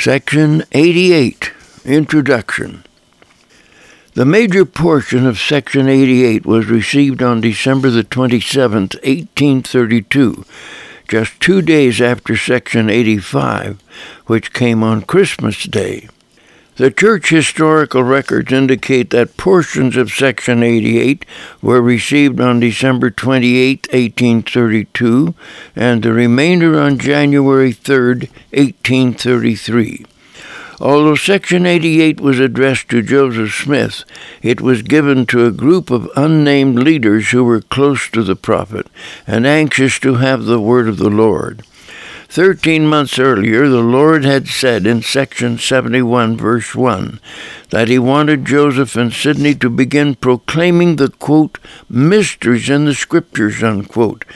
Section 88 Introduction The major portion of Section 88 was received on December the 27th, 1832, just two days after Section 85, which came on Christmas Day. The church historical records indicate that portions of Section 88 were received on December 28, 1832, and the remainder on January 3, 1833. Although Section 88 was addressed to Joseph Smith, it was given to a group of unnamed leaders who were close to the prophet and anxious to have the word of the Lord. Thirteen months earlier, the Lord had said in section 71, verse 1, that he wanted Joseph and Sidney to begin proclaiming the, quote, mysteries in the scriptures, unquote.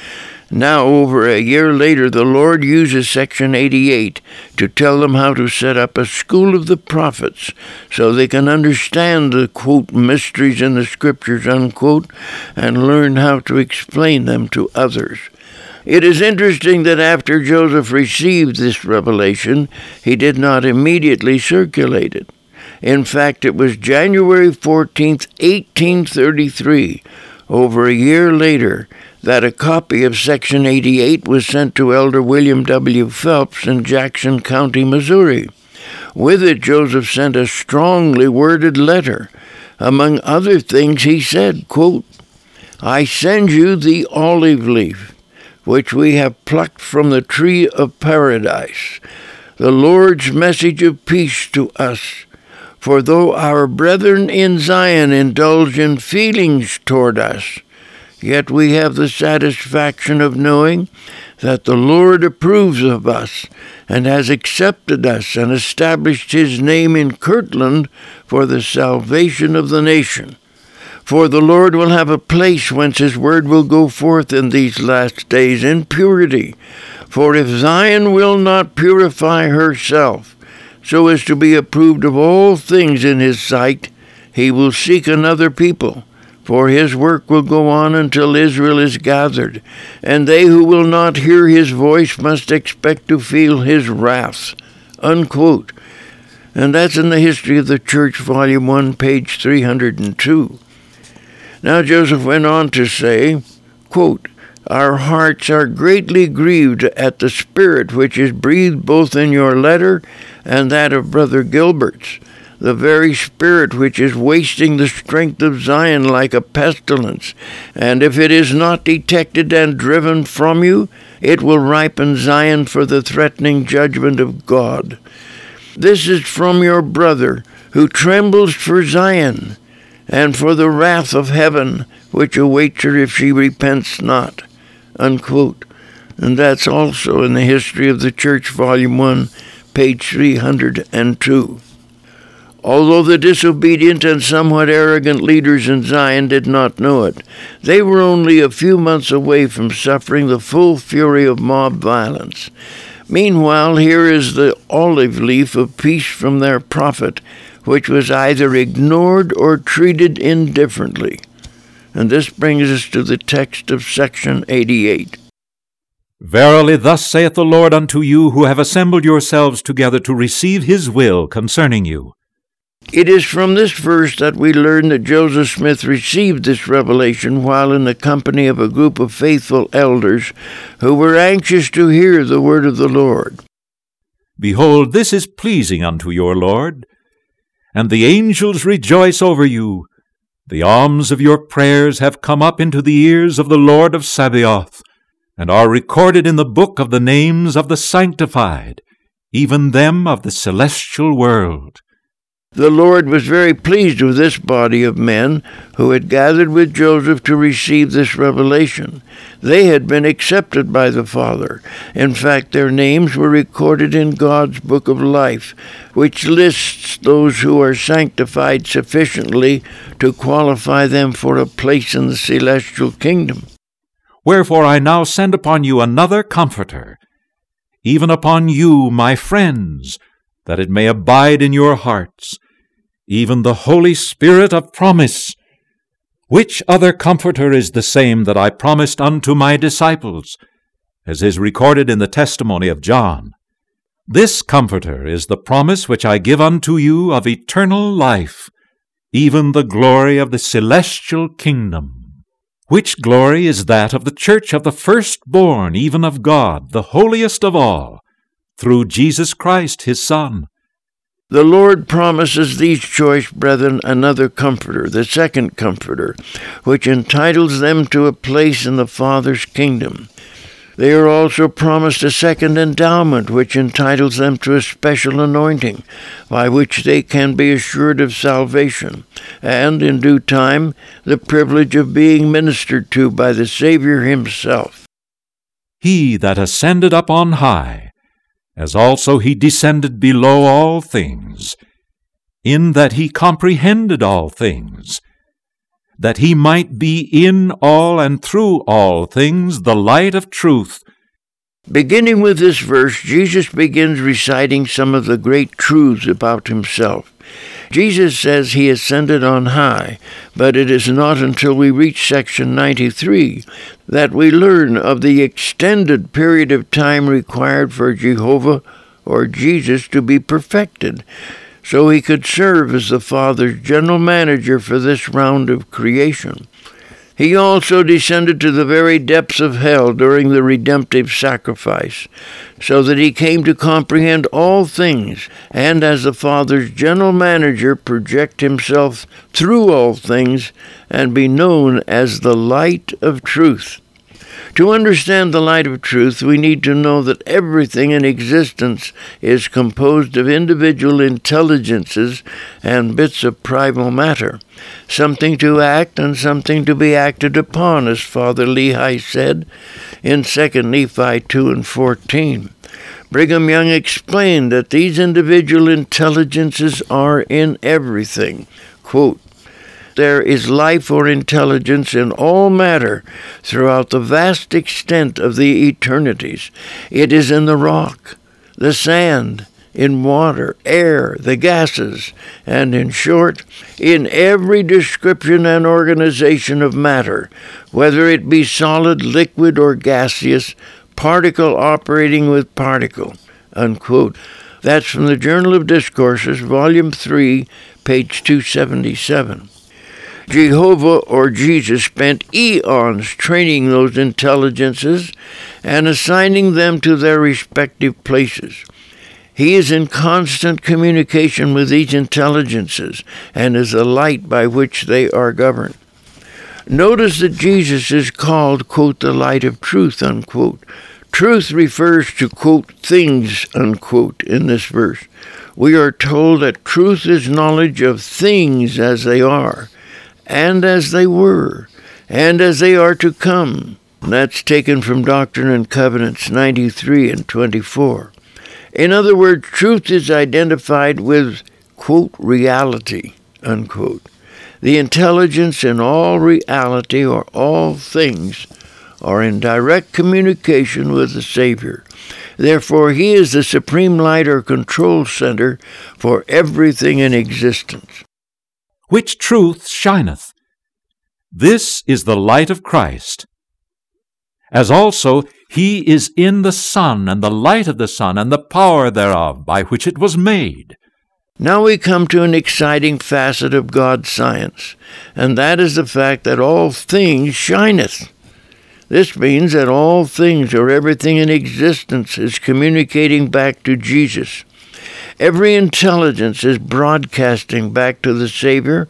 Now, over a year later, the Lord uses section 88 to tell them how to set up a school of the prophets so they can understand the, quote, mysteries in the scriptures, unquote, and learn how to explain them to others. It is interesting that after Joseph received this revelation, he did not immediately circulate it. In fact, it was January 14, 1833, over a year later, that a copy of Section 88 was sent to Elder William W. Phelps in Jackson County, Missouri. With it, Joseph sent a strongly worded letter. Among other things, he said, quote, I send you the olive leaf which we have plucked from the tree of paradise, the Lord's message of peace to us. For though our brethren in Zion indulge in feelings toward us, yet we have the satisfaction of knowing that the Lord approves of us and has accepted us and established his name in Kirtland for the salvation of the nation. For the Lord will have a place whence his word will go forth in these last days in purity. For if Zion will not purify herself, so as to be approved of all things in his sight, he will seek another people. For his work will go on until Israel is gathered, and they who will not hear his voice must expect to feel his wrath. Unquote. And that's in the History of the Church, Volume 1, page 302. Now Joseph went on to say, quote, Our hearts are greatly grieved at the spirit which is breathed both in your letter and that of Brother Gilbert's, the very spirit which is wasting the strength of Zion like a pestilence. And if it is not detected and driven from you, it will ripen Zion for the threatening judgment of God. This is from your brother, who trembles for Zion and for the wrath of heaven which awaits her if she repents not. Unquote. And that's also in the History of the Church, Volume 1, page 302. Although the disobedient and somewhat arrogant leaders in Zion did not know it, they were only a few months away from suffering the full fury of mob violence. Meanwhile, here is the olive leaf of peace from their prophet, which was either ignored or treated indifferently. And this brings us to the text of section 88. Verily, thus saith the Lord unto you who have assembled yourselves together to receive his will concerning you. It is from this verse that we learn that Joseph Smith received this revelation while in the company of a group of faithful elders who were anxious to hear the word of the Lord. Behold, this is pleasing unto your Lord, and the angels rejoice over you. The alms of your prayers have come up into the ears of the Lord of Sabaoth, and are recorded in the book of the names of the sanctified, even them of the celestial world. The Lord was very pleased with this body of men who had gathered with Joseph to receive this revelation. They had been accepted by the Father. In fact, their names were recorded in God's book of life, which lists those who are sanctified sufficiently to qualify them for a place in the celestial kingdom. Wherefore I now send upon you another Comforter, even upon you, my friends, that it may abide in your hearts even the Holy Spirit of promise. Which other Comforter is the same that I promised unto my disciples, as is recorded in the testimony of John? This Comforter is the promise which I give unto you of eternal life, even the glory of the celestial kingdom. Which glory is that of the church of the firstborn, even of God, the holiest of all, through Jesus Christ his Son. The Lord promises these choice brethren another Comforter, the second Comforter, which entitles them to a place in the Father's kingdom. They are also promised a second endowment, which entitles them to a special anointing, by which they can be assured of salvation, and, in due time, the privilege of being ministered to by the Saviour himself. He that ascended up on high, as also he descended below all things, in that he comprehended all things that he might be in all and through all things the light of truth. Beginning with this verse, Jesus begins reciting some of the great truths about himself. Jesus says he ascended on high, but it is not until we reach section 93 that we learn of the extended period of time required for Jehovah or Jesus to be perfected so he could serve as the Father's general manager for this round of creation. He also descended to the very depths of hell during the redemptive sacrifice, so that he came to comprehend all things, and as the Father's general manager project himself through all things, and be known as the light of truth. To understand the light of truth, we need to know that everything in existence is composed of individual intelligences and bits of primal matter, something to act and something to be acted upon, as Father Lehi said in 2 Nephi 2 and 14. Brigham Young explained that these individual intelligences are in everything. Quote, there is life or intelligence in all matter throughout the vast extent of the eternities. It is in the rock, the sand, in water, air, the gases, and in short, in every description and organization of matter, whether it be solid, liquid, or gaseous, particle operating with particle. Unquote. That's from the Journal of Discourses, Volume 3, page 277. Jehovah or Jesus spent eons training those intelligences and assigning them to their respective places. He is in constant communication with these intelligences and is the light by which they are governed. Notice that Jesus is called, quote, the light of truth, unquote. Truth refers to, quote, things, unquote, in this verse. We are told that truth is knowledge of things as they are and as they were, and as they are to come. That's taken from Doctrine and Covenants 93 and 24. In other words, truth is identified with, quote, reality, unquote. The intelligence in all reality or all things are in direct communication with the Savior. Therefore, He is the supreme light or control center for everything in existence which truth shineth. This is the light of Christ. As also he is in the sun, and the light of the sun, and the power thereof, by which it was made. Now we come to an exciting facet of God's science, and that is the fact that all things shineth. This means that all things or everything in existence is communicating back to Jesus. Every intelligence is broadcasting back to the Savior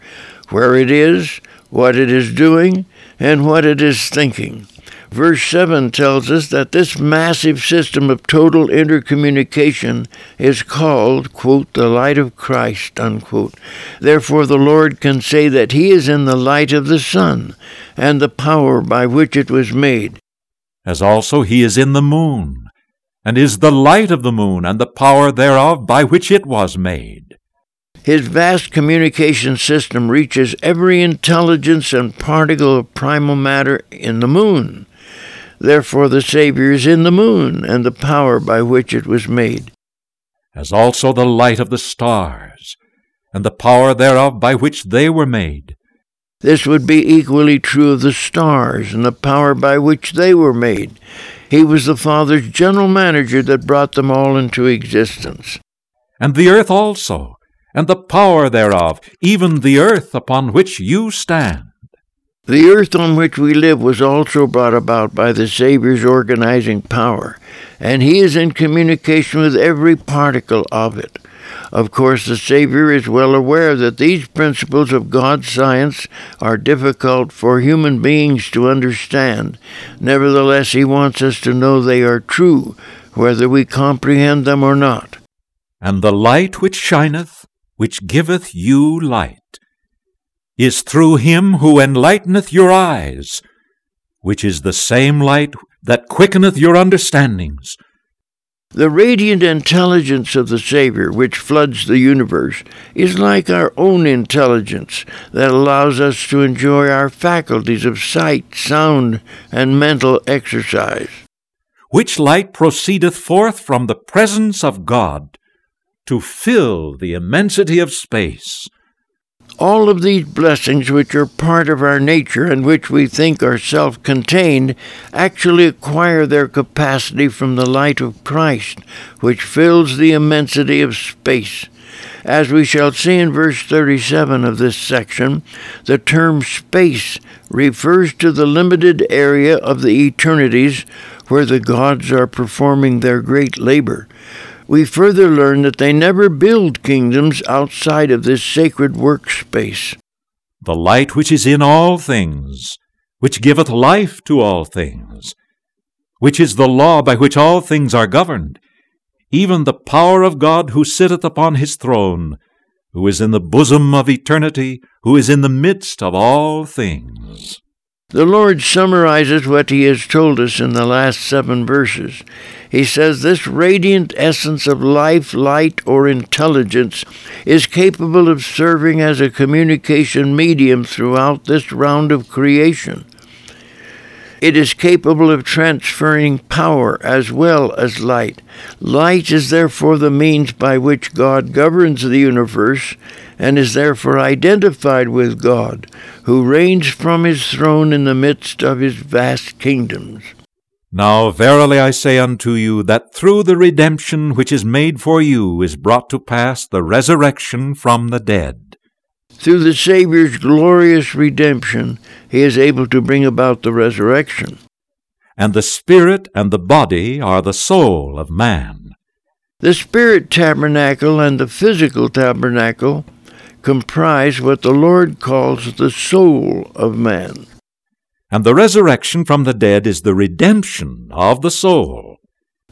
where it is, what it is doing, and what it is thinking. Verse 7 tells us that this massive system of total intercommunication is called, quote, the light of Christ, unquote. Therefore, the Lord can say that He is in the light of the sun and the power by which it was made. As also He is in the moon and is the light of the moon and the power thereof by which it was made. His vast communication system reaches every intelligence and particle of primal matter in the moon. Therefore, the Savior is in the moon and the power by which it was made. As also the light of the stars, and the power thereof by which they were made. This would be equally true of the stars and the power by which they were made. He was the Father's general manager that brought them all into existence. And the earth also, and the power thereof, even the earth upon which you stand. The earth on which we live was also brought about by the Savior's organizing power, and He is in communication with every particle of it. Of course, the Savior is well aware that these principles of God's science are difficult for human beings to understand. Nevertheless, He wants us to know they are true, whether we comprehend them or not. And the light which shineth, which giveth you light is through him who enlighteneth your eyes, which is the same light that quickeneth your understandings. The radiant intelligence of the Savior, which floods the universe, is like our own intelligence that allows us to enjoy our faculties of sight, sound, and mental exercise. Which light proceedeth forth from the presence of God to fill the immensity of space all of these blessings, which are part of our nature and which we think are self contained, actually acquire their capacity from the light of Christ, which fills the immensity of space. As we shall see in verse 37 of this section, the term space refers to the limited area of the eternities where the gods are performing their great labor we further learn that they never build kingdoms outside of this sacred workspace. The light which is in all things, which giveth life to all things, which is the law by which all things are governed, even the power of God who sitteth upon his throne, who is in the bosom of eternity, who is in the midst of all things. The Lord summarizes what He has told us in the last seven verses. He says this radiant essence of life, light, or intelligence is capable of serving as a communication medium throughout this round of creation. It is capable of transferring power as well as light. Light is therefore the means by which God governs the universe and is therefore identified with God, who reigns from his throne in the midst of his vast kingdoms. Now verily I say unto you, that through the redemption which is made for you is brought to pass the resurrection from the dead. Through the Savior's glorious redemption, he is able to bring about the resurrection. And the spirit and the body are the soul of man. The spirit tabernacle and the physical tabernacle comprise what the Lord calls the soul of man. And the resurrection from the dead is the redemption of the soul.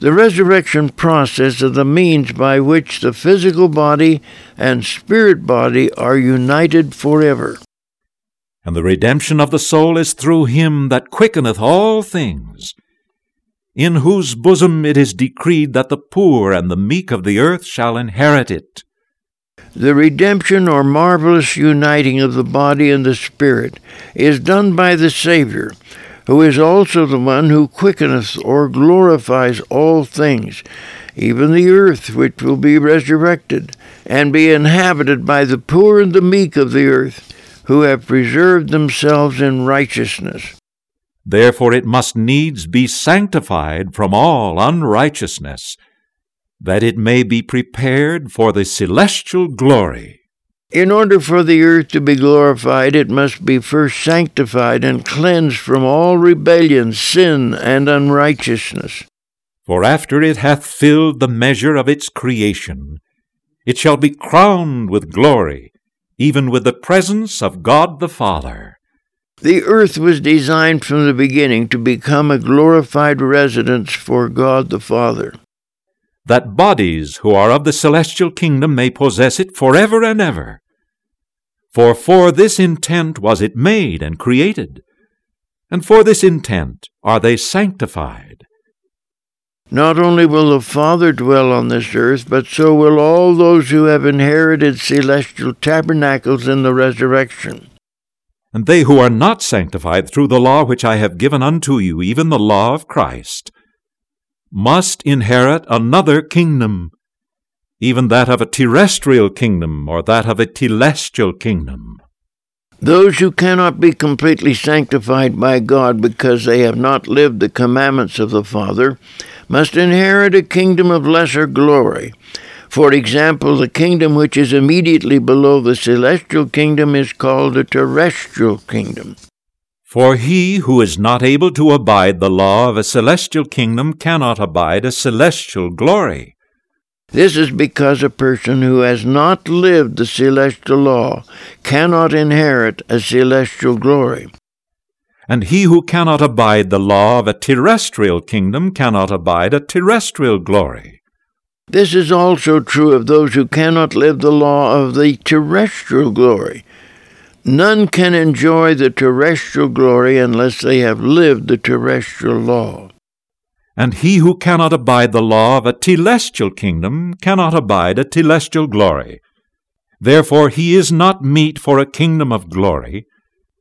The resurrection process is the means by which the physical body and spirit body are united forever. And the redemption of the soul is through him that quickeneth all things, in whose bosom it is decreed that the poor and the meek of the earth shall inherit it. The redemption or marvelous uniting of the body and the spirit is done by the Savior who is also the one who quickeneth or glorifies all things, even the earth which will be resurrected, and be inhabited by the poor and the meek of the earth, who have preserved themselves in righteousness. Therefore it must needs be sanctified from all unrighteousness, that it may be prepared for the celestial glory. In order for the earth to be glorified, it must be first sanctified and cleansed from all rebellion, sin, and unrighteousness. For after it hath filled the measure of its creation, it shall be crowned with glory, even with the presence of God the Father. The earth was designed from the beginning to become a glorified residence for God the Father. That bodies who are of the celestial kingdom may possess it forever and ever. For for this intent was it made and created, and for this intent are they sanctified. Not only will the Father dwell on this earth, but so will all those who have inherited celestial tabernacles in the resurrection. And they who are not sanctified through the law which I have given unto you, even the law of Christ, must inherit another kingdom even that of a terrestrial kingdom or that of a telestial kingdom. Those who cannot be completely sanctified by God because they have not lived the commandments of the Father must inherit a kingdom of lesser glory. For example, the kingdom which is immediately below the celestial kingdom is called the terrestrial kingdom. For he who is not able to abide the law of a celestial kingdom cannot abide a celestial glory. This is because a person who has not lived the celestial law cannot inherit a celestial glory. And he who cannot abide the law of a terrestrial kingdom cannot abide a terrestrial glory. This is also true of those who cannot live the law of the terrestrial glory. None can enjoy the terrestrial glory unless they have lived the terrestrial law. And he who cannot abide the law of a telestial kingdom cannot abide a telestial glory. Therefore he is not meet for a kingdom of glory.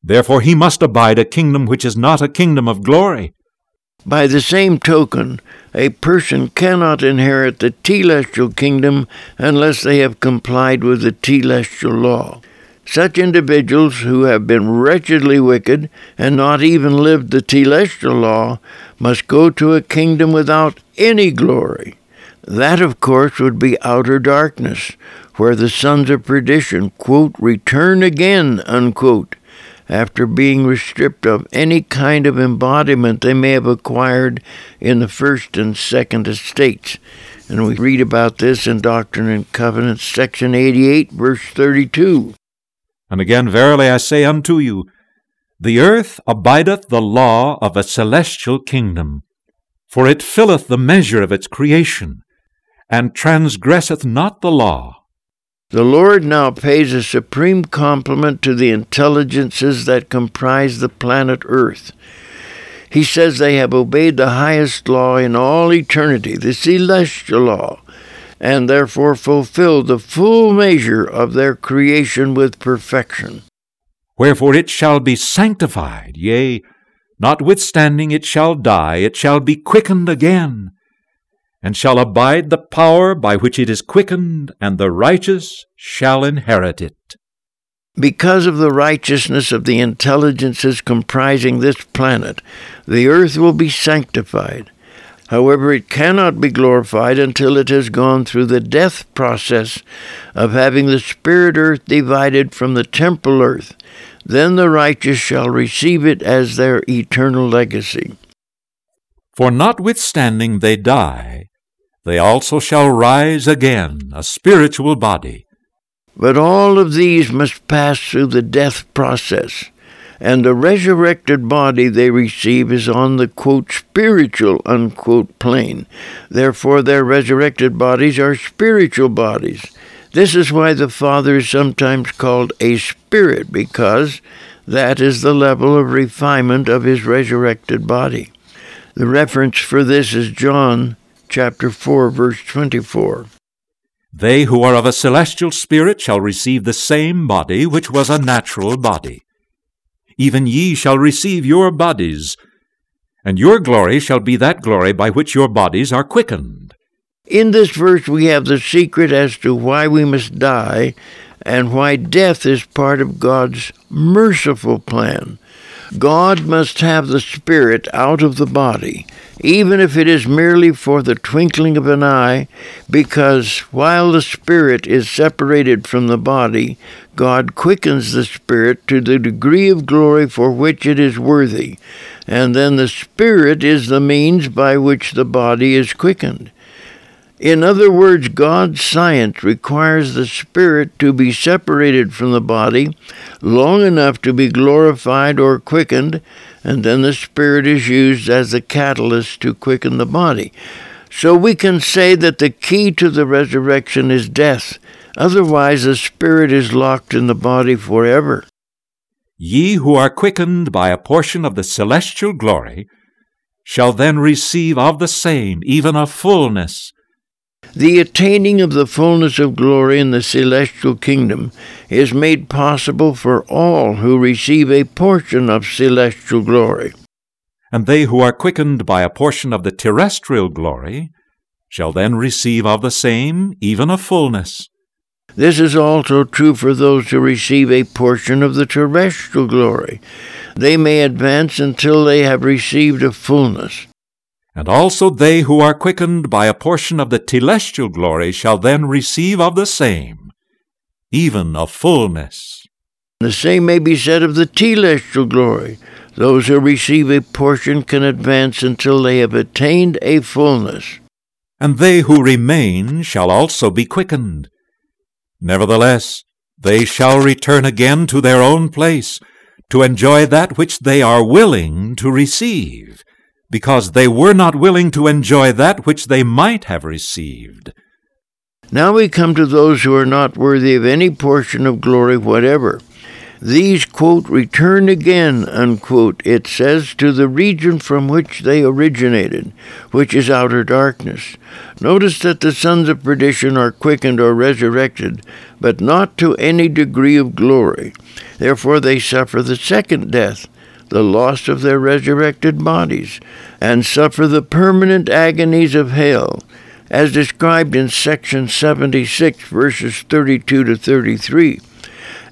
Therefore he must abide a kingdom which is not a kingdom of glory. By the same token, a person cannot inherit the telestial kingdom unless they have complied with the telestial law. Such individuals who have been wretchedly wicked and not even lived the telestial law must go to a kingdom without any glory. That, of course, would be outer darkness, where the sons of perdition, quote, return again, unquote, after being stripped of any kind of embodiment they may have acquired in the first and second estates. And we read about this in Doctrine and Covenants, section 88, verse 32. And again, verily I say unto you, the earth abideth the law of a celestial kingdom, for it filleth the measure of its creation, and transgresseth not the law. The Lord now pays a supreme compliment to the intelligences that comprise the planet Earth. He says they have obeyed the highest law in all eternity, the celestial law, and therefore fulfill the full measure of their creation with perfection. Wherefore it shall be sanctified, yea, notwithstanding it shall die, it shall be quickened again, and shall abide the power by which it is quickened, and the righteous shall inherit it. Because of the righteousness of the intelligences comprising this planet, the earth will be sanctified However, it cannot be glorified until it has gone through the death process of having the spirit earth divided from the temporal earth. Then the righteous shall receive it as their eternal legacy. For notwithstanding they die, they also shall rise again, a spiritual body. But all of these must pass through the death process and the resurrected body they receive is on the quote spiritual unquote plane. Therefore, their resurrected bodies are spiritual bodies. This is why the Father is sometimes called a spirit, because that is the level of refinement of his resurrected body. The reference for this is John chapter 4 verse 24. They who are of a celestial spirit shall receive the same body which was a natural body even ye shall receive your bodies, and your glory shall be that glory by which your bodies are quickened. In this verse, we have the secret as to why we must die and why death is part of God's merciful plan. God must have the spirit out of the body, even if it is merely for the twinkling of an eye, because while the spirit is separated from the body, God quickens the spirit to the degree of glory for which it is worthy, and then the spirit is the means by which the body is quickened. In other words, God's science requires the spirit to be separated from the body long enough to be glorified or quickened, and then the spirit is used as a catalyst to quicken the body. So we can say that the key to the resurrection is death. Otherwise, the spirit is locked in the body forever. Ye who are quickened by a portion of the celestial glory shall then receive of the same even a fullness the attaining of the fullness of glory in the celestial kingdom is made possible for all who receive a portion of celestial glory. And they who are quickened by a portion of the terrestrial glory shall then receive of the same even a fullness. This is also true for those who receive a portion of the terrestrial glory. They may advance until they have received a fullness. And also they who are quickened by a portion of the telestial glory shall then receive of the same, even a fullness. The same may be said of the telestial glory. Those who receive a portion can advance until they have attained a fullness. And they who remain shall also be quickened. Nevertheless, they shall return again to their own place, to enjoy that which they are willing to receive because they were not willing to enjoy that which they might have received. Now we come to those who are not worthy of any portion of glory whatever. These, quote, return again, unquote, it says, to the region from which they originated, which is outer darkness. Notice that the sons of perdition are quickened or resurrected, but not to any degree of glory. Therefore they suffer the second death the loss of their resurrected bodies, and suffer the permanent agonies of hell, as described in section 76, verses 32 to 33.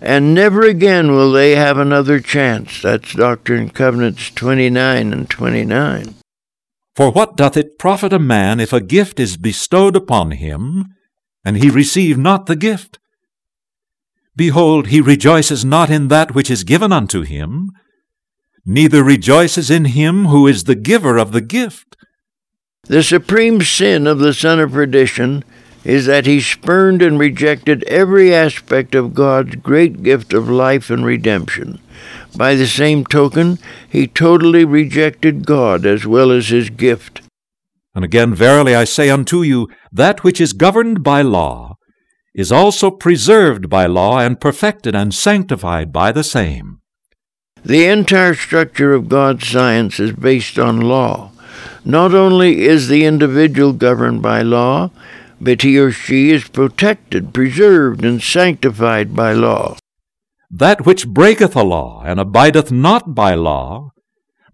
And never again will they have another chance. That's Doctrine and Covenants 29 and 29. For what doth it profit a man if a gift is bestowed upon him, and he receive not the gift? Behold, he rejoices not in that which is given unto him, neither rejoices in him who is the giver of the gift. The supreme sin of the son of perdition is that he spurned and rejected every aspect of God's great gift of life and redemption. By the same token, he totally rejected God as well as his gift. And again, verily I say unto you, that which is governed by law is also preserved by law and perfected and sanctified by the same. The entire structure of God's science is based on law. Not only is the individual governed by law, but he or she is protected, preserved, and sanctified by law. That which breaketh a law, and abideth not by law,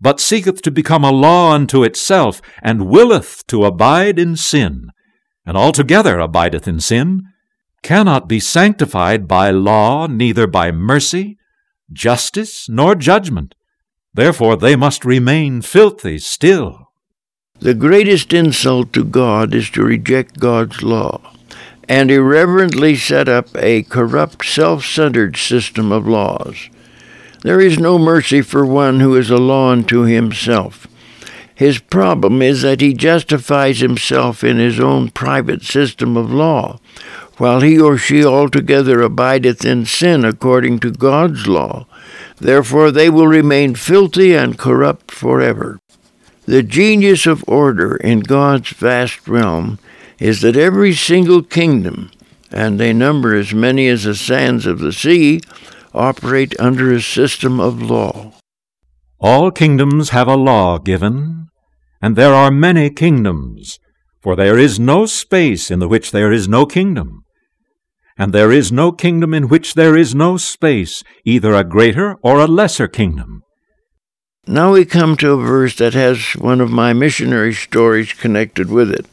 but seeketh to become a law unto itself, and willeth to abide in sin, and altogether abideth in sin, cannot be sanctified by law, neither by mercy, justice nor judgment. Therefore they must remain filthy still. The greatest insult to God is to reject God's law and irreverently set up a corrupt, self centered system of laws. There is no mercy for one who is a law unto himself. His problem is that he justifies himself in his own private system of law, while he or she altogether abideth in sin according to God's law. Therefore they will remain filthy and corrupt forever. The genius of order in God's vast realm is that every single kingdom, and they number as many as the sands of the sea, operate under a system of law. All kingdoms have a law given, and there are many kingdoms, for there is no space in the which there is no kingdom and there is no kingdom in which there is no space, either a greater or a lesser kingdom. Now we come to a verse that has one of my missionary stories connected with it.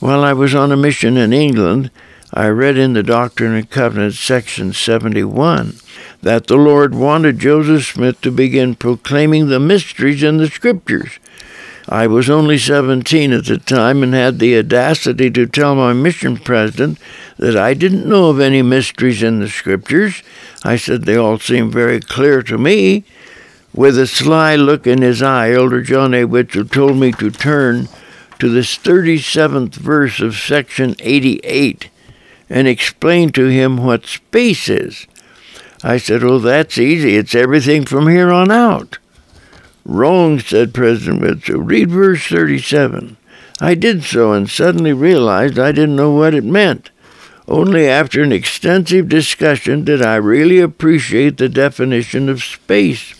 While I was on a mission in England, I read in the Doctrine and Covenants, section 71, that the Lord wanted Joseph Smith to begin proclaiming the mysteries in the Scriptures. I was only 17 at the time and had the audacity to tell my mission president that I didn't know of any mysteries in the Scriptures. I said they all seemed very clear to me. With a sly look in his eye, Elder John A. Widtsoe told me to turn to this 37th verse of section 88 and explain to him what space is. I said, Oh, that's easy. It's everything from here on out. Wrong, said President Widtsoe. Read verse 37. I did so and suddenly realized I didn't know what it meant. Only after an extensive discussion did I really appreciate the definition of space.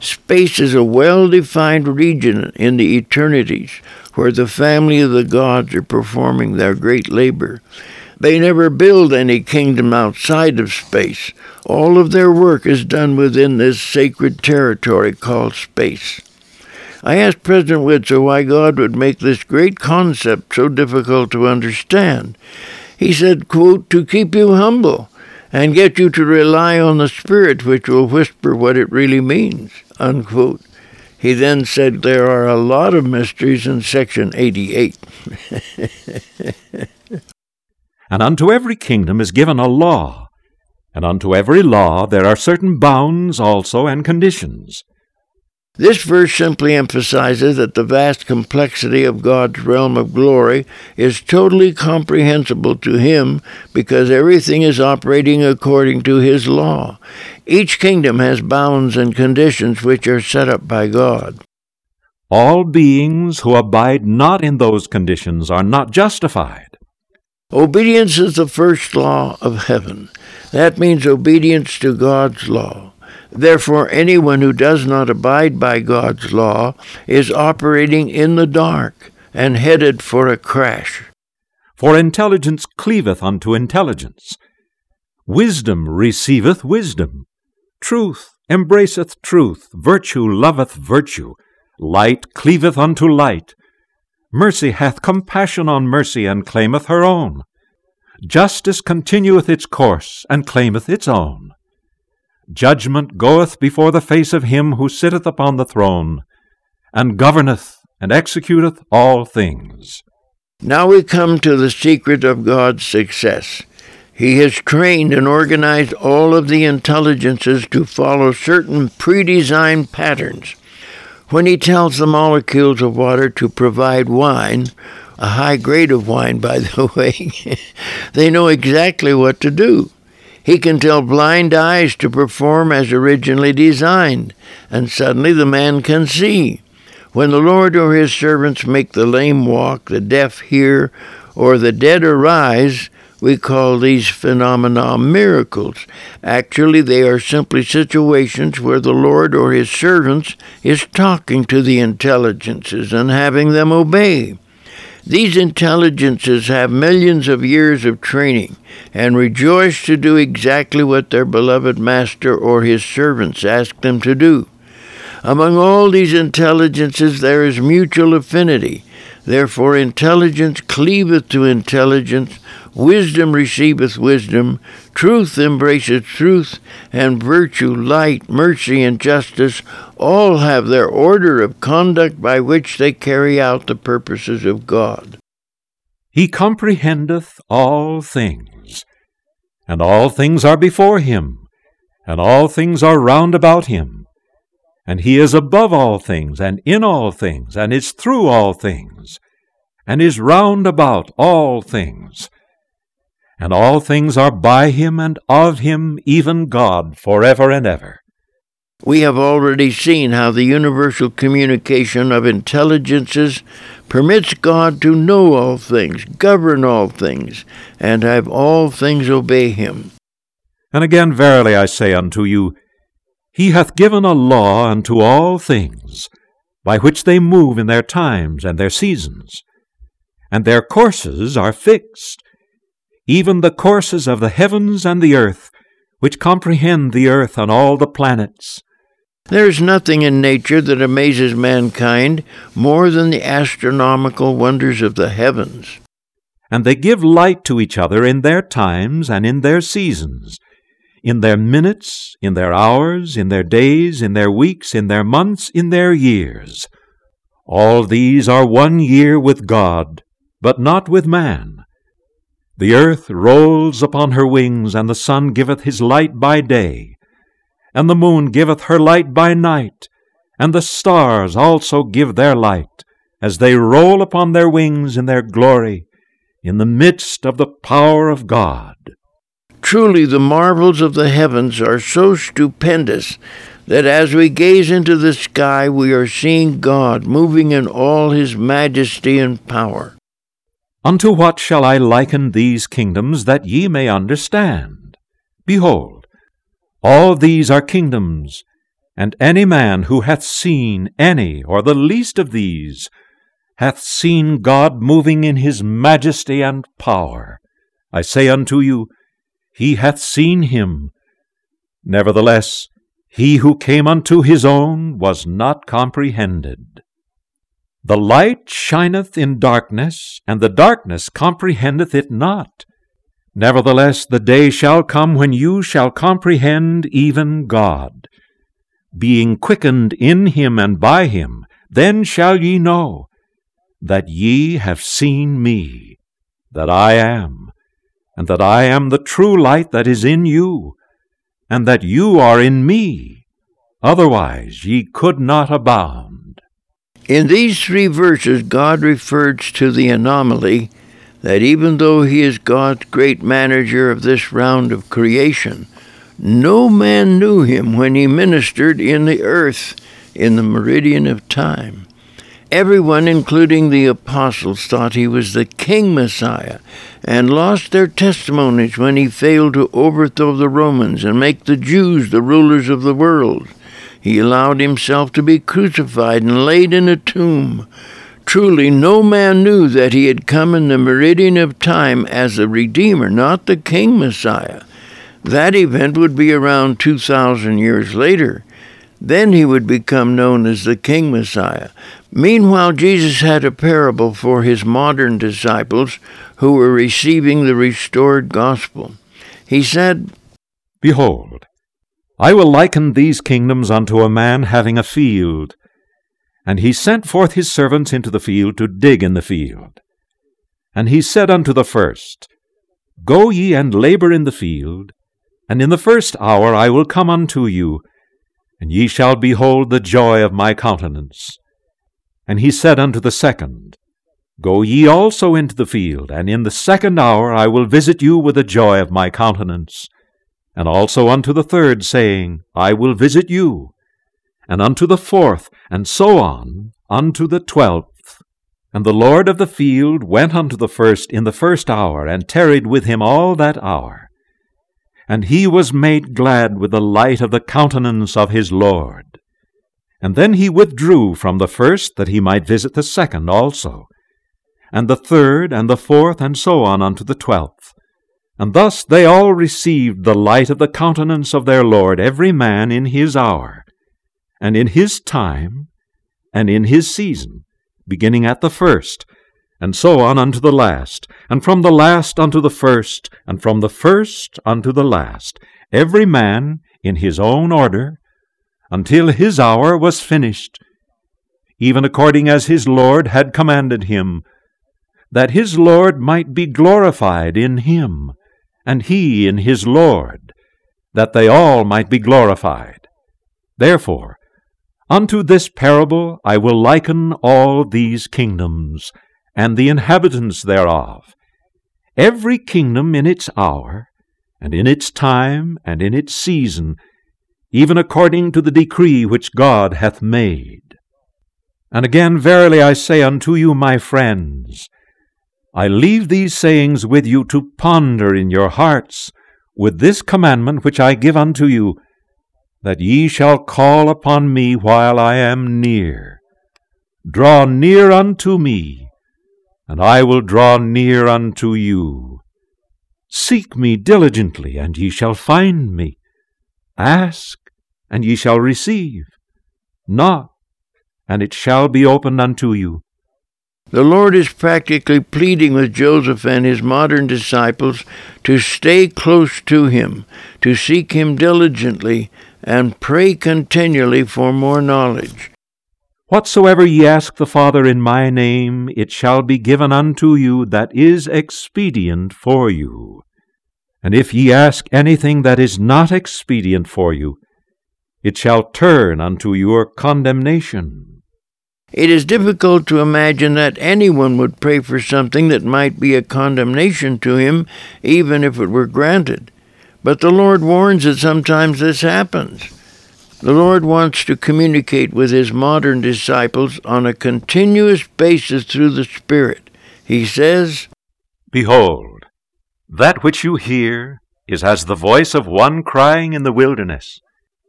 Space is a well defined region in the eternities where the family of the gods are performing their great labor. They never build any kingdom outside of space. All of their work is done within this sacred territory called space. I asked President Widtsoe why God would make this great concept so difficult to understand. He said, quote, to keep you humble and get you to rely on the Spirit which will whisper what it really means, unquote. He then said there are a lot of mysteries in section 88. and unto every kingdom is given a law, and unto every law there are certain bounds also and conditions. This verse simply emphasizes that the vast complexity of God's realm of glory is totally comprehensible to him because everything is operating according to his law. Each kingdom has bounds and conditions which are set up by God. All beings who abide not in those conditions are not justified. Obedience is the first law of heaven. That means obedience to God's law. Therefore, anyone who does not abide by God's law is operating in the dark and headed for a crash. For intelligence cleaveth unto intelligence. Wisdom receiveth wisdom. Truth embraceth truth. Virtue loveth virtue. Light cleaveth unto light. Mercy hath compassion on mercy, and claimeth her own. Justice continueth its course, and claimeth its own. Judgment goeth before the face of him who sitteth upon the throne, and governeth and executeth all things. Now we come to the secret of God's success. He has trained and organized all of the intelligences to follow certain predesigned patterns. When he tells the molecules of water to provide wine, a high grade of wine, by the way, they know exactly what to do. He can tell blind eyes to perform as originally designed, and suddenly the man can see. When the Lord or his servants make the lame walk, the deaf hear, or the dead arise, we call these phenomena miracles. Actually, they are simply situations where the Lord or his servants is talking to the intelligences and having them obey. These intelligences have millions of years of training and rejoice to do exactly what their beloved master or his servants ask them to do. Among all these intelligences there is mutual affinity. Therefore, intelligence cleaveth to intelligence, wisdom receiveth wisdom, truth embraceth truth, and virtue, light, mercy, and justice all have their order of conduct by which they carry out the purposes of God. He comprehendeth all things, and all things are before him, and all things are round about him. And he is above all things, and in all things, and is through all things, and is round about all things. And all things are by him and of him, even God, for ever and ever. We have already seen how the universal communication of intelligences permits God to know all things, govern all things, and have all things obey him. And again, verily I say unto you, He hath given a law unto all things, by which they move in their times and their seasons, and their courses are fixed, even the courses of the heavens and the earth, which comprehend the earth and all the planets there is nothing in nature that amazes mankind more than the astronomical wonders of the heavens. And they give light to each other in their times and in their seasons, in their minutes, in their hours, in their days, in their weeks, in their months, in their years. All these are one year with God, but not with man. The earth rolls upon her wings, and the sun giveth his light by day and the moon giveth her light by night, and the stars also give their light, as they roll upon their wings in their glory, in the midst of the power of God. Truly, the marvels of the heavens are so stupendous that as we gaze into the sky, we are seeing God moving in all his majesty and power. Unto what shall I liken these kingdoms that ye may understand? Behold, all these are kingdoms, and any man who hath seen any or the least of these hath seen God moving in his majesty and power. I say unto you, he hath seen him. Nevertheless, he who came unto his own was not comprehended. The light shineth in darkness, and the darkness comprehendeth it not. Nevertheless, the day shall come when you shall comprehend even God. Being quickened in him and by him, then shall ye know that ye have seen me, that I am, and that I am the true light that is in you, and that you are in me. Otherwise ye could not abound. In these three verses, God refers to the anomaly that even though he is God's great manager of this round of creation, no man knew him when he ministered in the earth in the meridian of time. Everyone, including the apostles, thought he was the King Messiah and lost their testimonies when he failed to overthrow the Romans and make the Jews the rulers of the world. He allowed himself to be crucified and laid in a tomb Truly, no man knew that he had come in the meridian of time as the Redeemer, not the King Messiah. That event would be around 2,000 years later. Then he would become known as the King Messiah. Meanwhile, Jesus had a parable for his modern disciples who were receiving the restored gospel. He said, Behold, I will liken these kingdoms unto a man having a field and he sent forth his servants into the field to dig in the field. And he said unto the first, Go ye and labor in the field, and in the first hour I will come unto you, and ye shall behold the joy of my countenance. And he said unto the second, Go ye also into the field, and in the second hour I will visit you with the joy of my countenance. And also unto the third, saying, I will visit you and unto the fourth, and so on, unto the twelfth. And the Lord of the field went unto the first in the first hour, and tarried with him all that hour. And he was made glad with the light of the countenance of his Lord. And then he withdrew from the first, that he might visit the second also, and the third, and the fourth, and so on unto the twelfth. And thus they all received the light of the countenance of their Lord, every man in his hour and in his time, and in his season, beginning at the first, and so on unto the last, and from the last unto the first, and from the first unto the last, every man in his own order, until his hour was finished, even according as his Lord had commanded him, that his Lord might be glorified in him, and he in his Lord, that they all might be glorified. Therefore, Unto this parable I will liken all these kingdoms, and the inhabitants thereof. Every kingdom in its hour, and in its time, and in its season, even according to the decree which God hath made. And again, verily I say unto you, my friends, I leave these sayings with you to ponder in your hearts, with this commandment which I give unto you, that ye shall call upon me while I am near. Draw near unto me, and I will draw near unto you. Seek me diligently, and ye shall find me. Ask, and ye shall receive. Knock, and it shall be opened unto you. The Lord is practically pleading with Joseph and his modern disciples to stay close to him, to seek him diligently, and pray continually for more knowledge. Whatsoever ye ask the Father in my name, it shall be given unto you that is expedient for you. And if ye ask anything that is not expedient for you, it shall turn unto your condemnation. It is difficult to imagine that anyone would pray for something that might be a condemnation to him, even if it were granted. But the Lord warns that sometimes this happens. The Lord wants to communicate with his modern disciples on a continuous basis through the Spirit. He says, Behold, that which you hear is as the voice of one crying in the wilderness.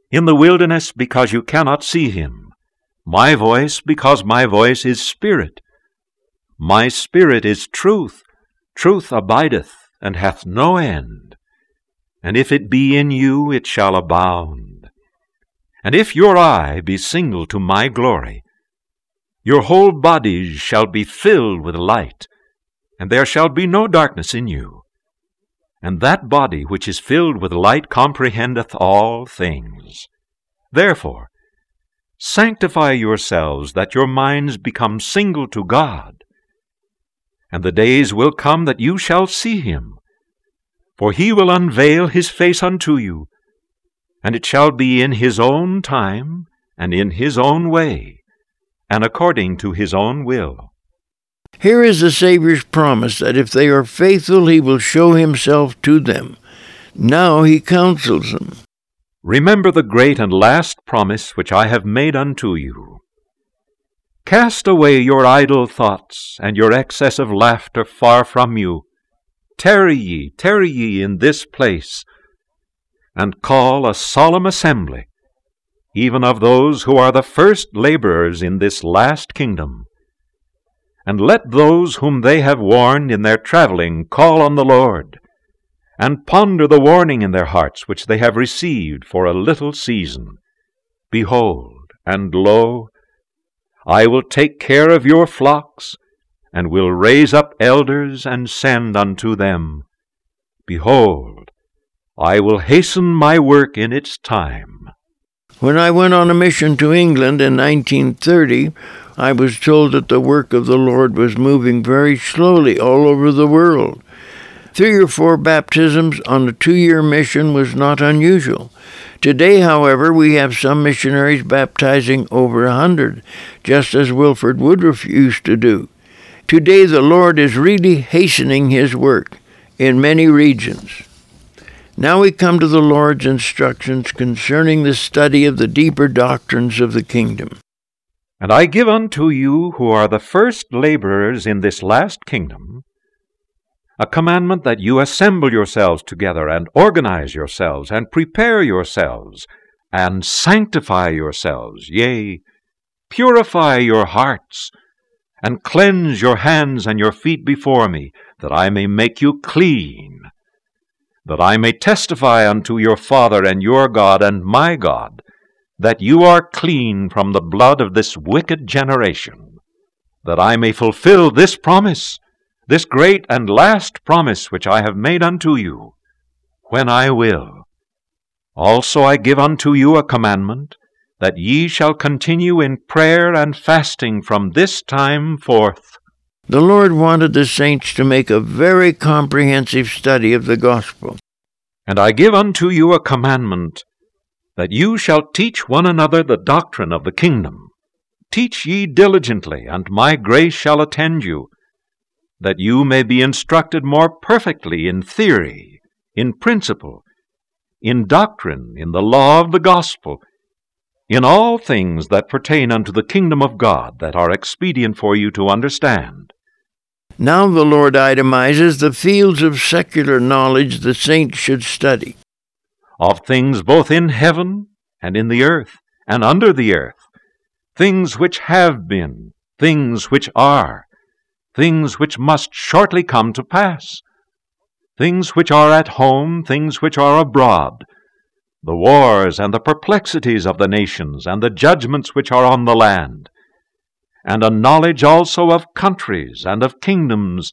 In the wilderness, because you cannot see him. My voice, because my voice is spirit. My spirit is truth. Truth abideth, and hath no end and if it be in you, it shall abound. And if your eye be single to my glory, your whole bodies shall be filled with light, and there shall be no darkness in you. and that body which is filled with light comprehendeth all things. Therefore, sanctify yourselves, that your minds become single to God. And the days will come that you shall see him, for he will unveil his face unto you, and it shall be in his own time, and in his own way, and according to his own will. Here is the Saviour's promise that if they are faithful, he will show himself to them. Now he counsels them. Remember the great and last promise which I have made unto you. Cast away your idle thoughts and your excess of laughter far from you. Tarry ye, tarry ye in this place, and call a solemn assembly, even of those who are the first laborers in this last kingdom. And let those whom they have warned in their travelling call on the Lord, and ponder the warning in their hearts which they have received for a little season. Behold, and lo, I will take care of your flocks, and will raise up elders and send unto them. Behold, I will hasten my work in its time. When I went on a mission to England in 1930, I was told that the work of the Lord was moving very slowly all over the world. Three or four baptisms on a two year mission was not unusual. Today, however, we have some missionaries baptizing over a hundred, just as Wilford Woodruff used to do. Today, the Lord is really hastening his work in many regions. Now we come to the Lord's instructions concerning the study of the deeper doctrines of the kingdom. And I give unto you who are the first laborers in this last kingdom a commandment that you assemble yourselves together and organize yourselves and prepare yourselves and sanctify yourselves, yea, purify your hearts and cleanse your hands and your feet before me, that I may make you clean, that I may testify unto your Father and your God and my God, that you are clean from the blood of this wicked generation, that I may fulfill this promise this great and last promise which I have made unto you, when I will. Also I give unto you a commandment, that ye shall continue in prayer and fasting from this time forth. The Lord wanted the saints to make a very comprehensive study of the gospel. And I give unto you a commandment, that you shall teach one another the doctrine of the kingdom. Teach ye diligently, and my grace shall attend you that you may be instructed more perfectly in theory, in principle, in doctrine, in the law of the gospel, in all things that pertain unto the kingdom of God that are expedient for you to understand. Now the Lord itemizes the fields of secular knowledge the saints should study. Of things both in heaven and in the earth and under the earth, things which have been, things which are, things which must shortly come to pass, things which are at home, things which are abroad, the wars and the perplexities of the nations, and the judgments which are on the land, and a knowledge also of countries and of kingdoms.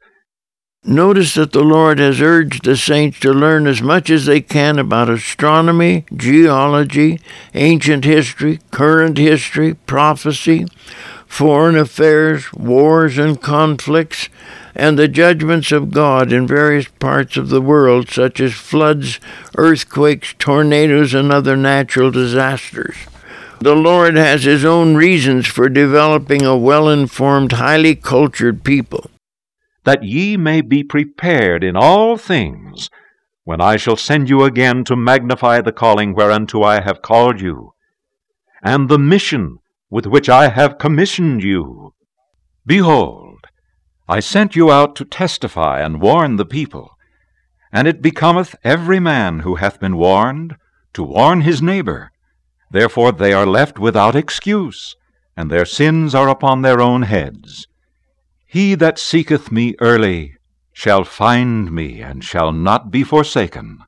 Notice that the Lord has urged the saints to learn as much as they can about astronomy, geology, ancient history, current history, prophecy, foreign affairs, wars and conflicts, and the judgments of God in various parts of the world, such as floods, earthquakes, tornadoes, and other natural disasters. The Lord has His own reasons for developing a well informed, highly cultured people. That ye may be prepared in all things, when I shall send you again to magnify the calling whereunto I have called you, and the mission with which I have commissioned you. Behold, I sent you out to testify and warn the people. And it becometh every man who hath been warned to warn his neighbor. Therefore they are left without excuse, and their sins are upon their own heads. He that seeketh me early shall find me, and shall not be forsaken.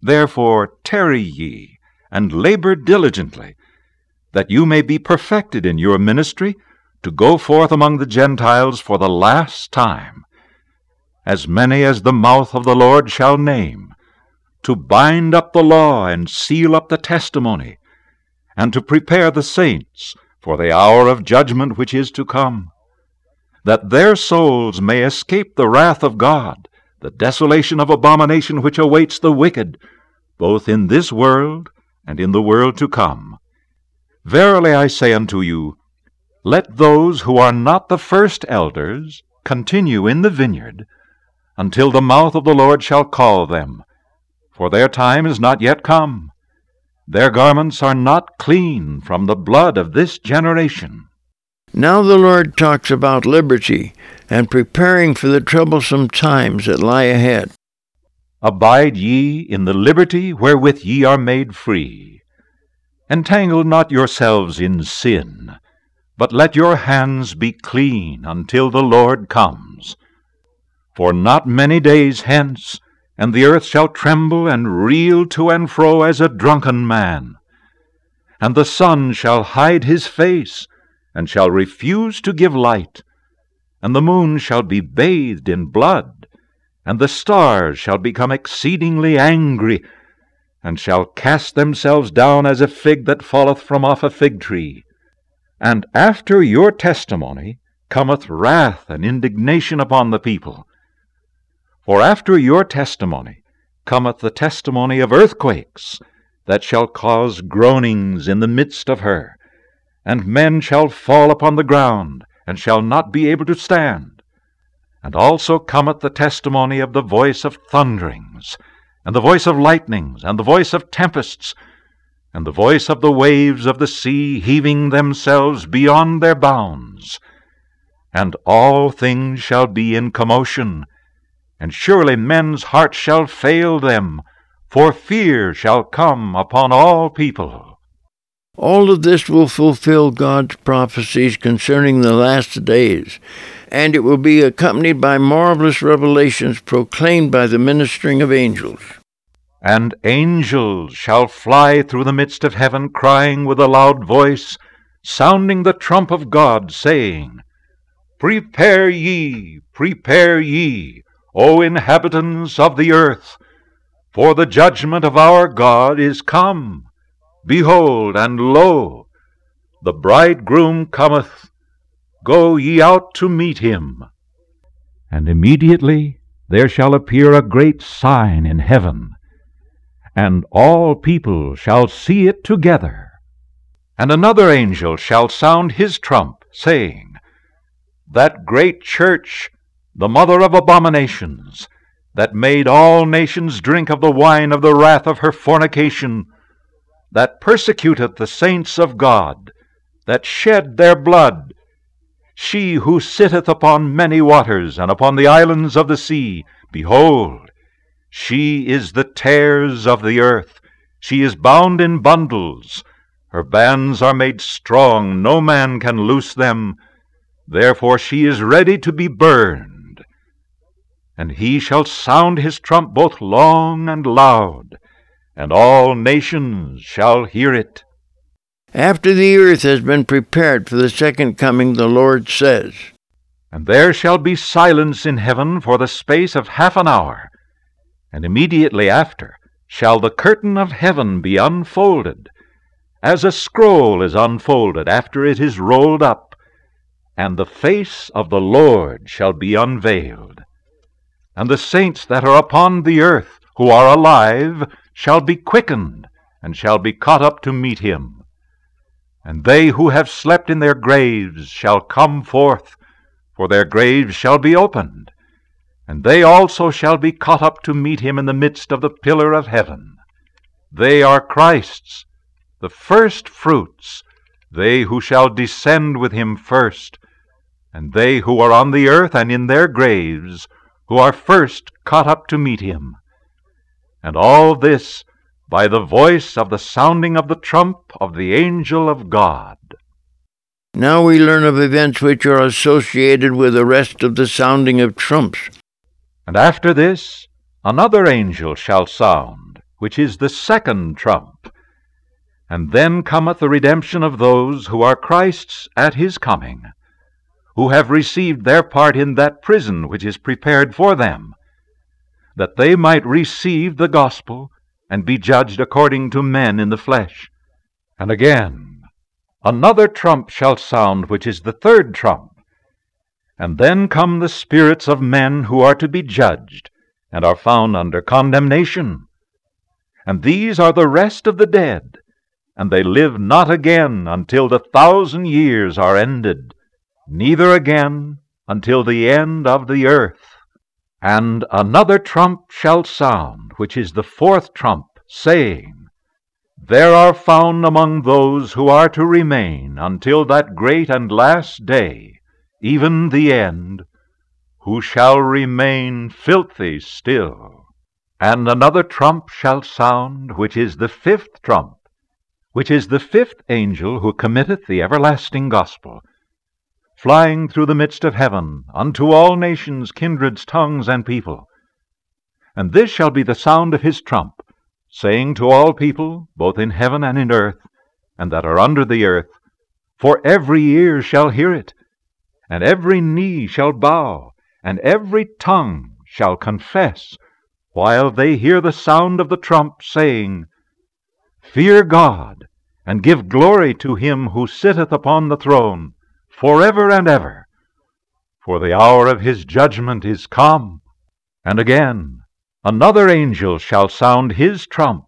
Therefore tarry ye, and labor diligently, that you may be perfected in your ministry to go forth among the Gentiles for the last time. as many as the mouth of the Lord shall name, to bind up the law and seal up the testimony, and to prepare the saints for the hour of judgment which is to come, that their souls may escape the wrath of God, the desolation of abomination which awaits the wicked, both in this world and in the world to come. Verily I say unto you, let those who are not the first elders continue in the vineyard until the mouth of the Lord shall call them, for their time is not yet come. Their garments are not clean from the blood of this generation. Now the Lord talks about liberty and preparing for the troublesome times that lie ahead. Abide ye in the liberty wherewith ye are made free. Entangle not yourselves in sin, but let your hands be clean until the Lord comes. For not many days hence, and the earth shall tremble and reel to and fro as a drunken man. And the sun shall hide his face, and shall refuse to give light. And the moon shall be bathed in blood, and the stars shall become exceedingly angry, and shall cast themselves down as a fig that falleth from off a fig tree. And after your testimony cometh wrath and indignation upon the people. For after your testimony cometh the testimony of earthquakes, that shall cause groanings in the midst of her, and men shall fall upon the ground, and shall not be able to stand. And also cometh the testimony of the voice of thunderings, and the voice of lightnings, and the voice of tempests, and the voice of the waves of the sea heaving themselves beyond their bounds. And all things shall be in commotion, and surely men's hearts shall fail them, for fear shall come upon all people. All of this will fulfill God's prophecies concerning the last days, and it will be accompanied by marvelous revelations proclaimed by the ministering of angels. And angels shall fly through the midst of heaven, crying with a loud voice, sounding the trump of God, saying, Prepare ye, prepare ye, O inhabitants of the earth, for the judgment of our God is come. Behold, and lo, the bridegroom cometh. Go ye out to meet him. And immediately there shall appear a great sign in heaven, and all people shall see it together. And another angel shall sound his trump, saying, That great church the mother of abominations, that made all nations drink of the wine of the wrath of her fornication, that persecuteth the saints of God, that shed their blood, she who sitteth upon many waters and upon the islands of the sea, behold, she is the tares of the earth, she is bound in bundles, her bands are made strong, no man can loose them, therefore she is ready to be burned. And he shall sound his trump both long and loud, and all nations shall hear it. After the earth has been prepared for the second coming, the Lord says, And there shall be silence in heaven for the space of half an hour, and immediately after shall the curtain of heaven be unfolded, as a scroll is unfolded after it is rolled up, and the face of the Lord shall be unveiled and the saints that are upon the earth, who are alive, shall be quickened, and shall be caught up to meet him. And they who have slept in their graves shall come forth, for their graves shall be opened, and they also shall be caught up to meet him in the midst of the pillar of heaven. They are Christ's, the first fruits, they who shall descend with him first, and they who are on the earth and in their graves who are first caught up to meet him. And all this by the voice of the sounding of the trump of the angel of God. Now we learn of events which are associated with the rest of the sounding of trumps. And after this, another angel shall sound, which is the second trump. And then cometh the redemption of those who are Christ's at his coming. who have received their part in that prison which is prepared for them, that they might receive the gospel and be judged according to men in the flesh. And again, another trump shall sound, which is the third trump. And then come the spirits of men who are to be judged, and are found under condemnation. And these are the rest of the dead, and they live not again until the thousand years are ended, neither again until the end of the earth. And another trump shall sound, which is the fourth trump, saying, There are found among those who are to remain until that great and last day, even the end, who shall remain filthy still. And another trump shall sound, which is the fifth trump, which is the fifth angel who committeth the everlasting gospel flying through the midst of heaven, unto all nations, kindreds, tongues, and people. And this shall be the sound of his trump, saying to all people, both in heaven and in earth, and that are under the earth, For every ear shall hear it, and every knee shall bow, and every tongue shall confess, while they hear the sound of the trump, saying, Fear God, and give glory to him who sitteth upon the throne forever and ever. For the hour of his judgment is come. And again, another angel shall sound his trump,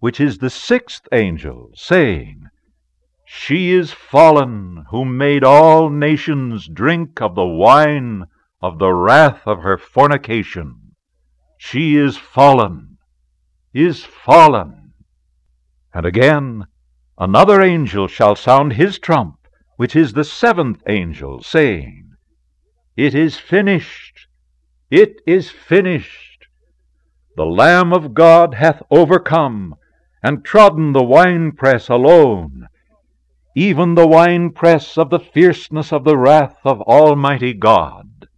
which is the sixth angel, saying, She is fallen, who made all nations drink of the wine of the wrath of her fornication. She is fallen, is fallen. And again, another angel shall sound his trump, which is the seventh angel, saying, It is finished, it is finished. The Lamb of God hath overcome, and trodden the winepress alone, even the winepress of the fierceness of the wrath of Almighty God.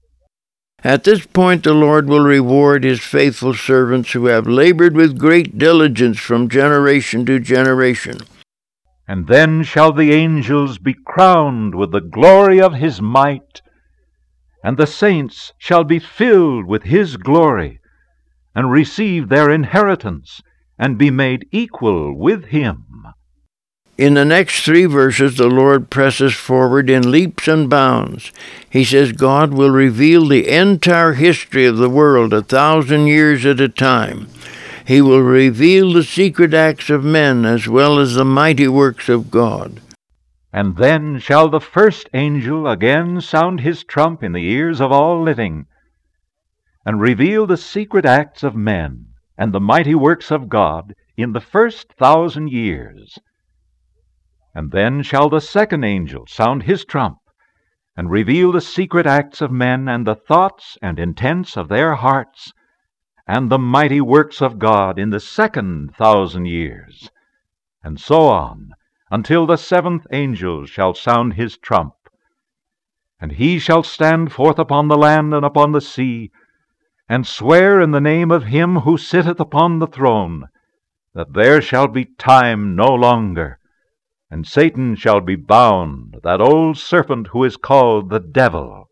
At this point, the Lord will reward his faithful servants who have labored with great diligence from generation to generation. And then shall the angels be crowned with the glory of his might, and the saints shall be filled with his glory, and receive their inheritance, and be made equal with him. In the next three verses, the Lord presses forward in leaps and bounds. He says God will reveal the entire history of the world a thousand years at a time. He will reveal the secret acts of men as well as the mighty works of God. And then shall the first angel again sound his trump in the ears of all living, and reveal the secret acts of men and the mighty works of God in the first thousand years. And then shall the second angel sound his trump, and reveal the secret acts of men and the thoughts and intents of their hearts and the mighty works of God in the second thousand years, and so on, until the seventh angel shall sound his trump. And he shall stand forth upon the land and upon the sea, and swear in the name of him who sitteth upon the throne, that there shall be time no longer, and Satan shall be bound, that old serpent who is called the devil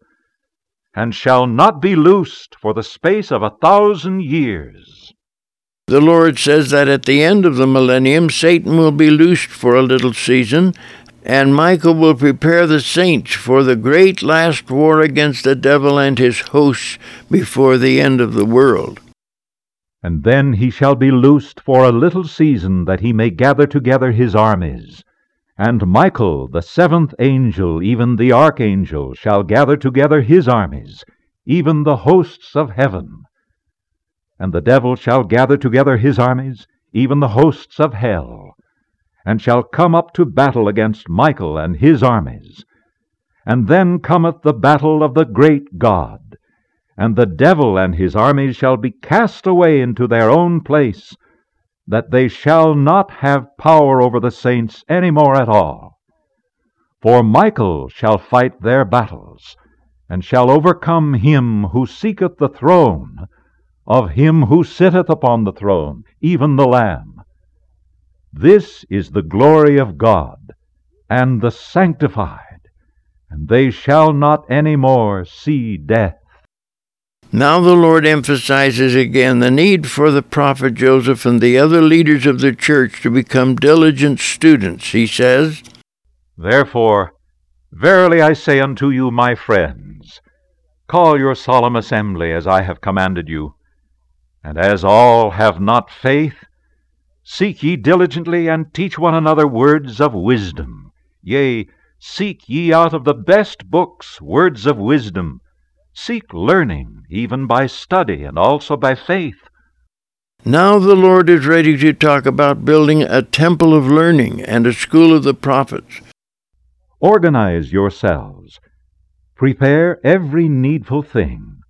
and shall not be loosed for the space of a thousand years. The Lord says that at the end of the millennium, Satan will be loosed for a little season, and Michael will prepare the saints for the great last war against the devil and his hosts before the end of the world. And then he shall be loosed for a little season, that he may gather together his armies and Michael, the seventh angel, even the archangel, shall gather together his armies, even the hosts of heaven. And the devil shall gather together his armies, even the hosts of hell, and shall come up to battle against Michael and his armies. And then cometh the battle of the great God, and the devil and his armies shall be cast away into their own place, that they shall not have power over the saints any more at all. For Michael shall fight their battles, and shall overcome him who seeketh the throne of him who sitteth upon the throne, even the Lamb. This is the glory of God, and the sanctified, and they shall not any more see death. Now the Lord emphasizes again the need for the prophet Joseph and the other leaders of the church to become diligent students. He says, Therefore, verily I say unto you, my friends, call your solemn assembly as I have commanded you, and as all have not faith, seek ye diligently and teach one another words of wisdom. Yea, seek ye out of the best books words of wisdom Seek learning, even by study and also by faith. Now the Lord is ready to talk about building a temple of learning and a school of the prophets. Organize yourselves, prepare every needful thing,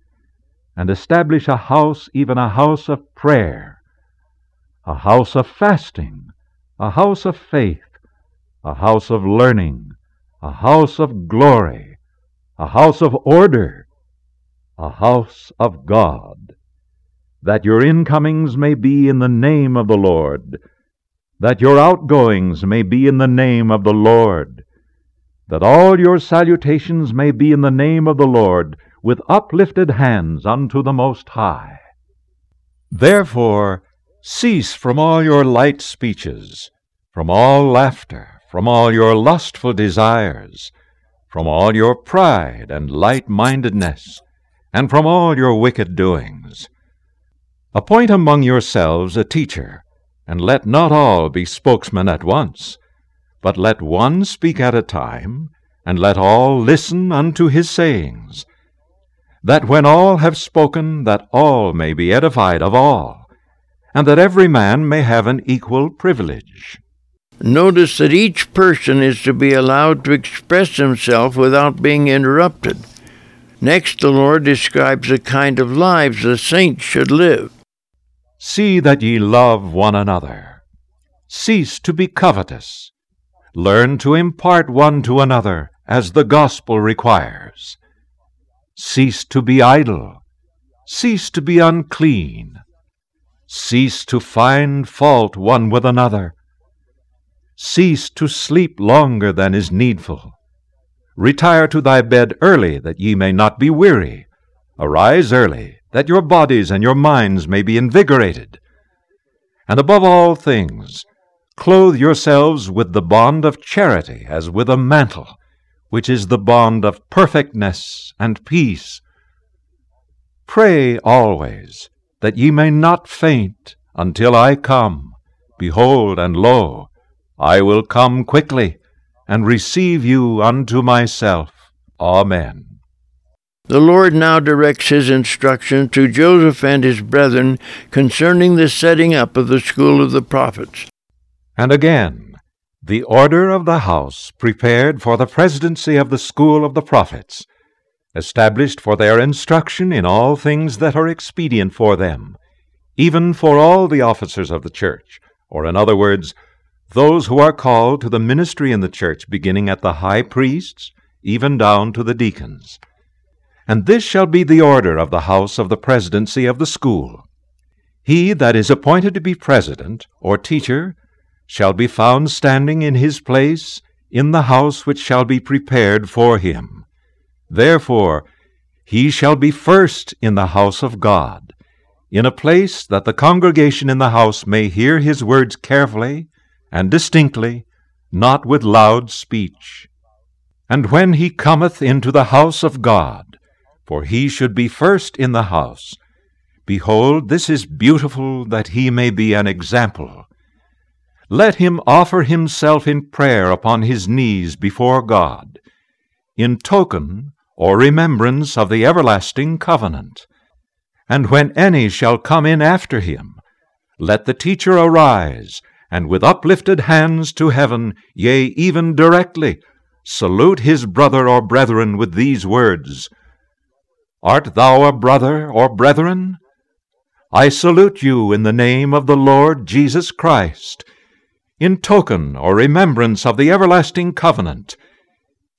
and establish a house, even a house of prayer, a house of fasting, a house of faith, a house of learning, a house of glory, a house of order a house of God, that your incomings may be in the name of the Lord, that your outgoings may be in the name of the Lord, that all your salutations may be in the name of the Lord, with uplifted hands unto the Most High. Therefore, cease from all your light speeches, from all laughter, from all your lustful desires, from all your pride and light mindedness and from all your wicked doings. Appoint among yourselves a teacher, and let not all be spokesmen at once, but let one speak at a time, and let all listen unto his sayings, that when all have spoken, that all may be edified of all, and that every man may have an equal privilege. Notice that each person is to be allowed to express himself without being interrupted. Next, the Lord describes the kind of lives the saints should live. See that ye love one another. Cease to be covetous. Learn to impart one to another, as the gospel requires. Cease to be idle. Cease to be unclean. Cease to find fault one with another. Cease to sleep longer than is needful. Retire to thy bed early, that ye may not be weary. Arise early, that your bodies and your minds may be invigorated. And above all things, clothe yourselves with the bond of charity as with a mantle, which is the bond of perfectness and peace. Pray always, that ye may not faint until I come. Behold, and lo, I will come quickly and receive you unto myself. Amen. The Lord now directs his instruction to Joseph and his brethren concerning the setting up of the school of the prophets. And again, the order of the house prepared for the presidency of the school of the prophets, established for their instruction in all things that are expedient for them, even for all the officers of the church, or in other words, those who are called to the ministry in the church, beginning at the high priests, even down to the deacons. And this shall be the order of the house of the presidency of the school. He that is appointed to be president or teacher shall be found standing in his place in the house which shall be prepared for him. Therefore, he shall be first in the house of God, in a place that the congregation in the house may hear his words carefully and distinctly, not with loud speech. And when he cometh into the house of God, for he should be first in the house, behold, this is beautiful that he may be an example. Let him offer himself in prayer upon his knees before God, in token or remembrance of the everlasting covenant. And when any shall come in after him, let the teacher arise and with uplifted hands to heaven, yea, even directly, salute his brother or brethren with these words Art thou a brother or brethren? I salute you in the name of the Lord Jesus Christ, in token or remembrance of the everlasting covenant,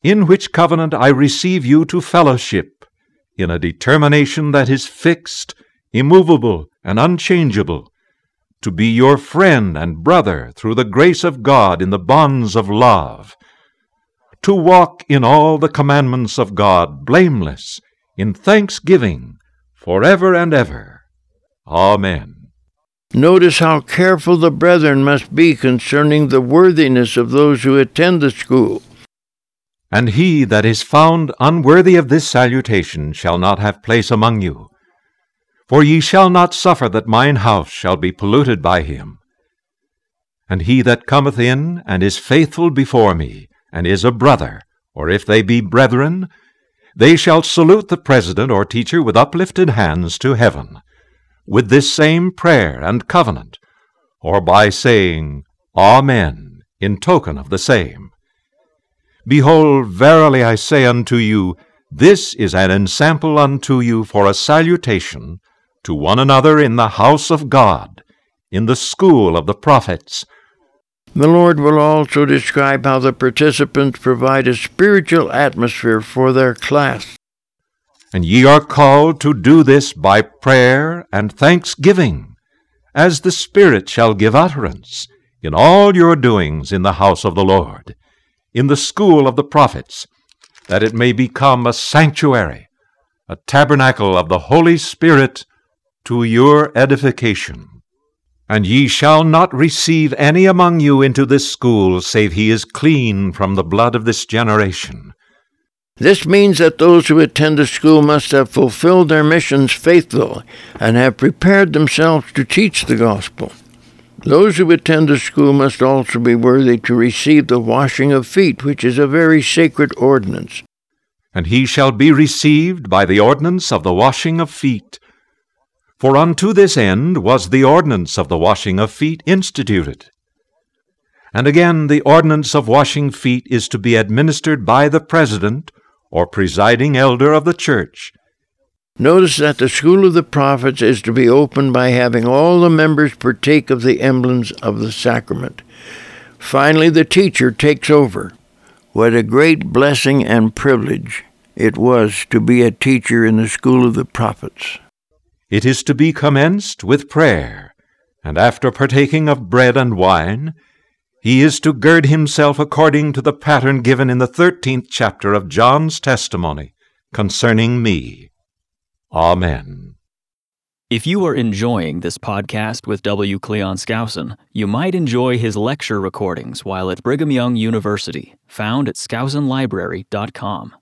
in which covenant I receive you to fellowship, in a determination that is fixed, immovable, and unchangeable to be your friend and brother through the grace of God in the bonds of love, to walk in all the commandments of God blameless, in thanksgiving, forever and ever. Amen. Notice how careful the brethren must be concerning the worthiness of those who attend the school. And he that is found unworthy of this salutation shall not have place among you. For ye shall not suffer that mine house shall be polluted by him. And he that cometh in and is faithful before me, and is a brother, or if they be brethren, they shall salute the president or teacher with uplifted hands to heaven with this same prayer and covenant, or by saying, Amen, in token of the same. Behold, verily I say unto you, this is an ensample unto you for a salutation to one another in the house of God, in the school of the prophets. The Lord will also describe how the participants provide a spiritual atmosphere for their class. And ye are called to do this by prayer and thanksgiving, as the Spirit shall give utterance, in all your doings in the house of the Lord, in the school of the prophets, that it may become a sanctuary, a tabernacle of the Holy Spirit, to your edification. And ye shall not receive any among you into this school, save he is clean from the blood of this generation. This means that those who attend the school must have fulfilled their missions faithfully and have prepared themselves to teach the gospel. Those who attend the school must also be worthy to receive the washing of feet, which is a very sacred ordinance. And he shall be received by the ordinance of the washing of feet. For unto this end was the ordinance of the washing of feet instituted. And again, the ordinance of washing feet is to be administered by the president or presiding elder of the church. Notice that the school of the prophets is to be opened by having all the members partake of the emblems of the sacrament. Finally, the teacher takes over. What a great blessing and privilege it was to be a teacher in the school of the prophets. It is to be commenced with prayer, and after partaking of bread and wine, he is to gird himself according to the pattern given in the thirteenth chapter of John's testimony concerning me. Amen. If you are enjoying this podcast with W. Cleon Skousen, you might enjoy his lecture recordings while at Brigham Young University, found at skousenlibrary.com.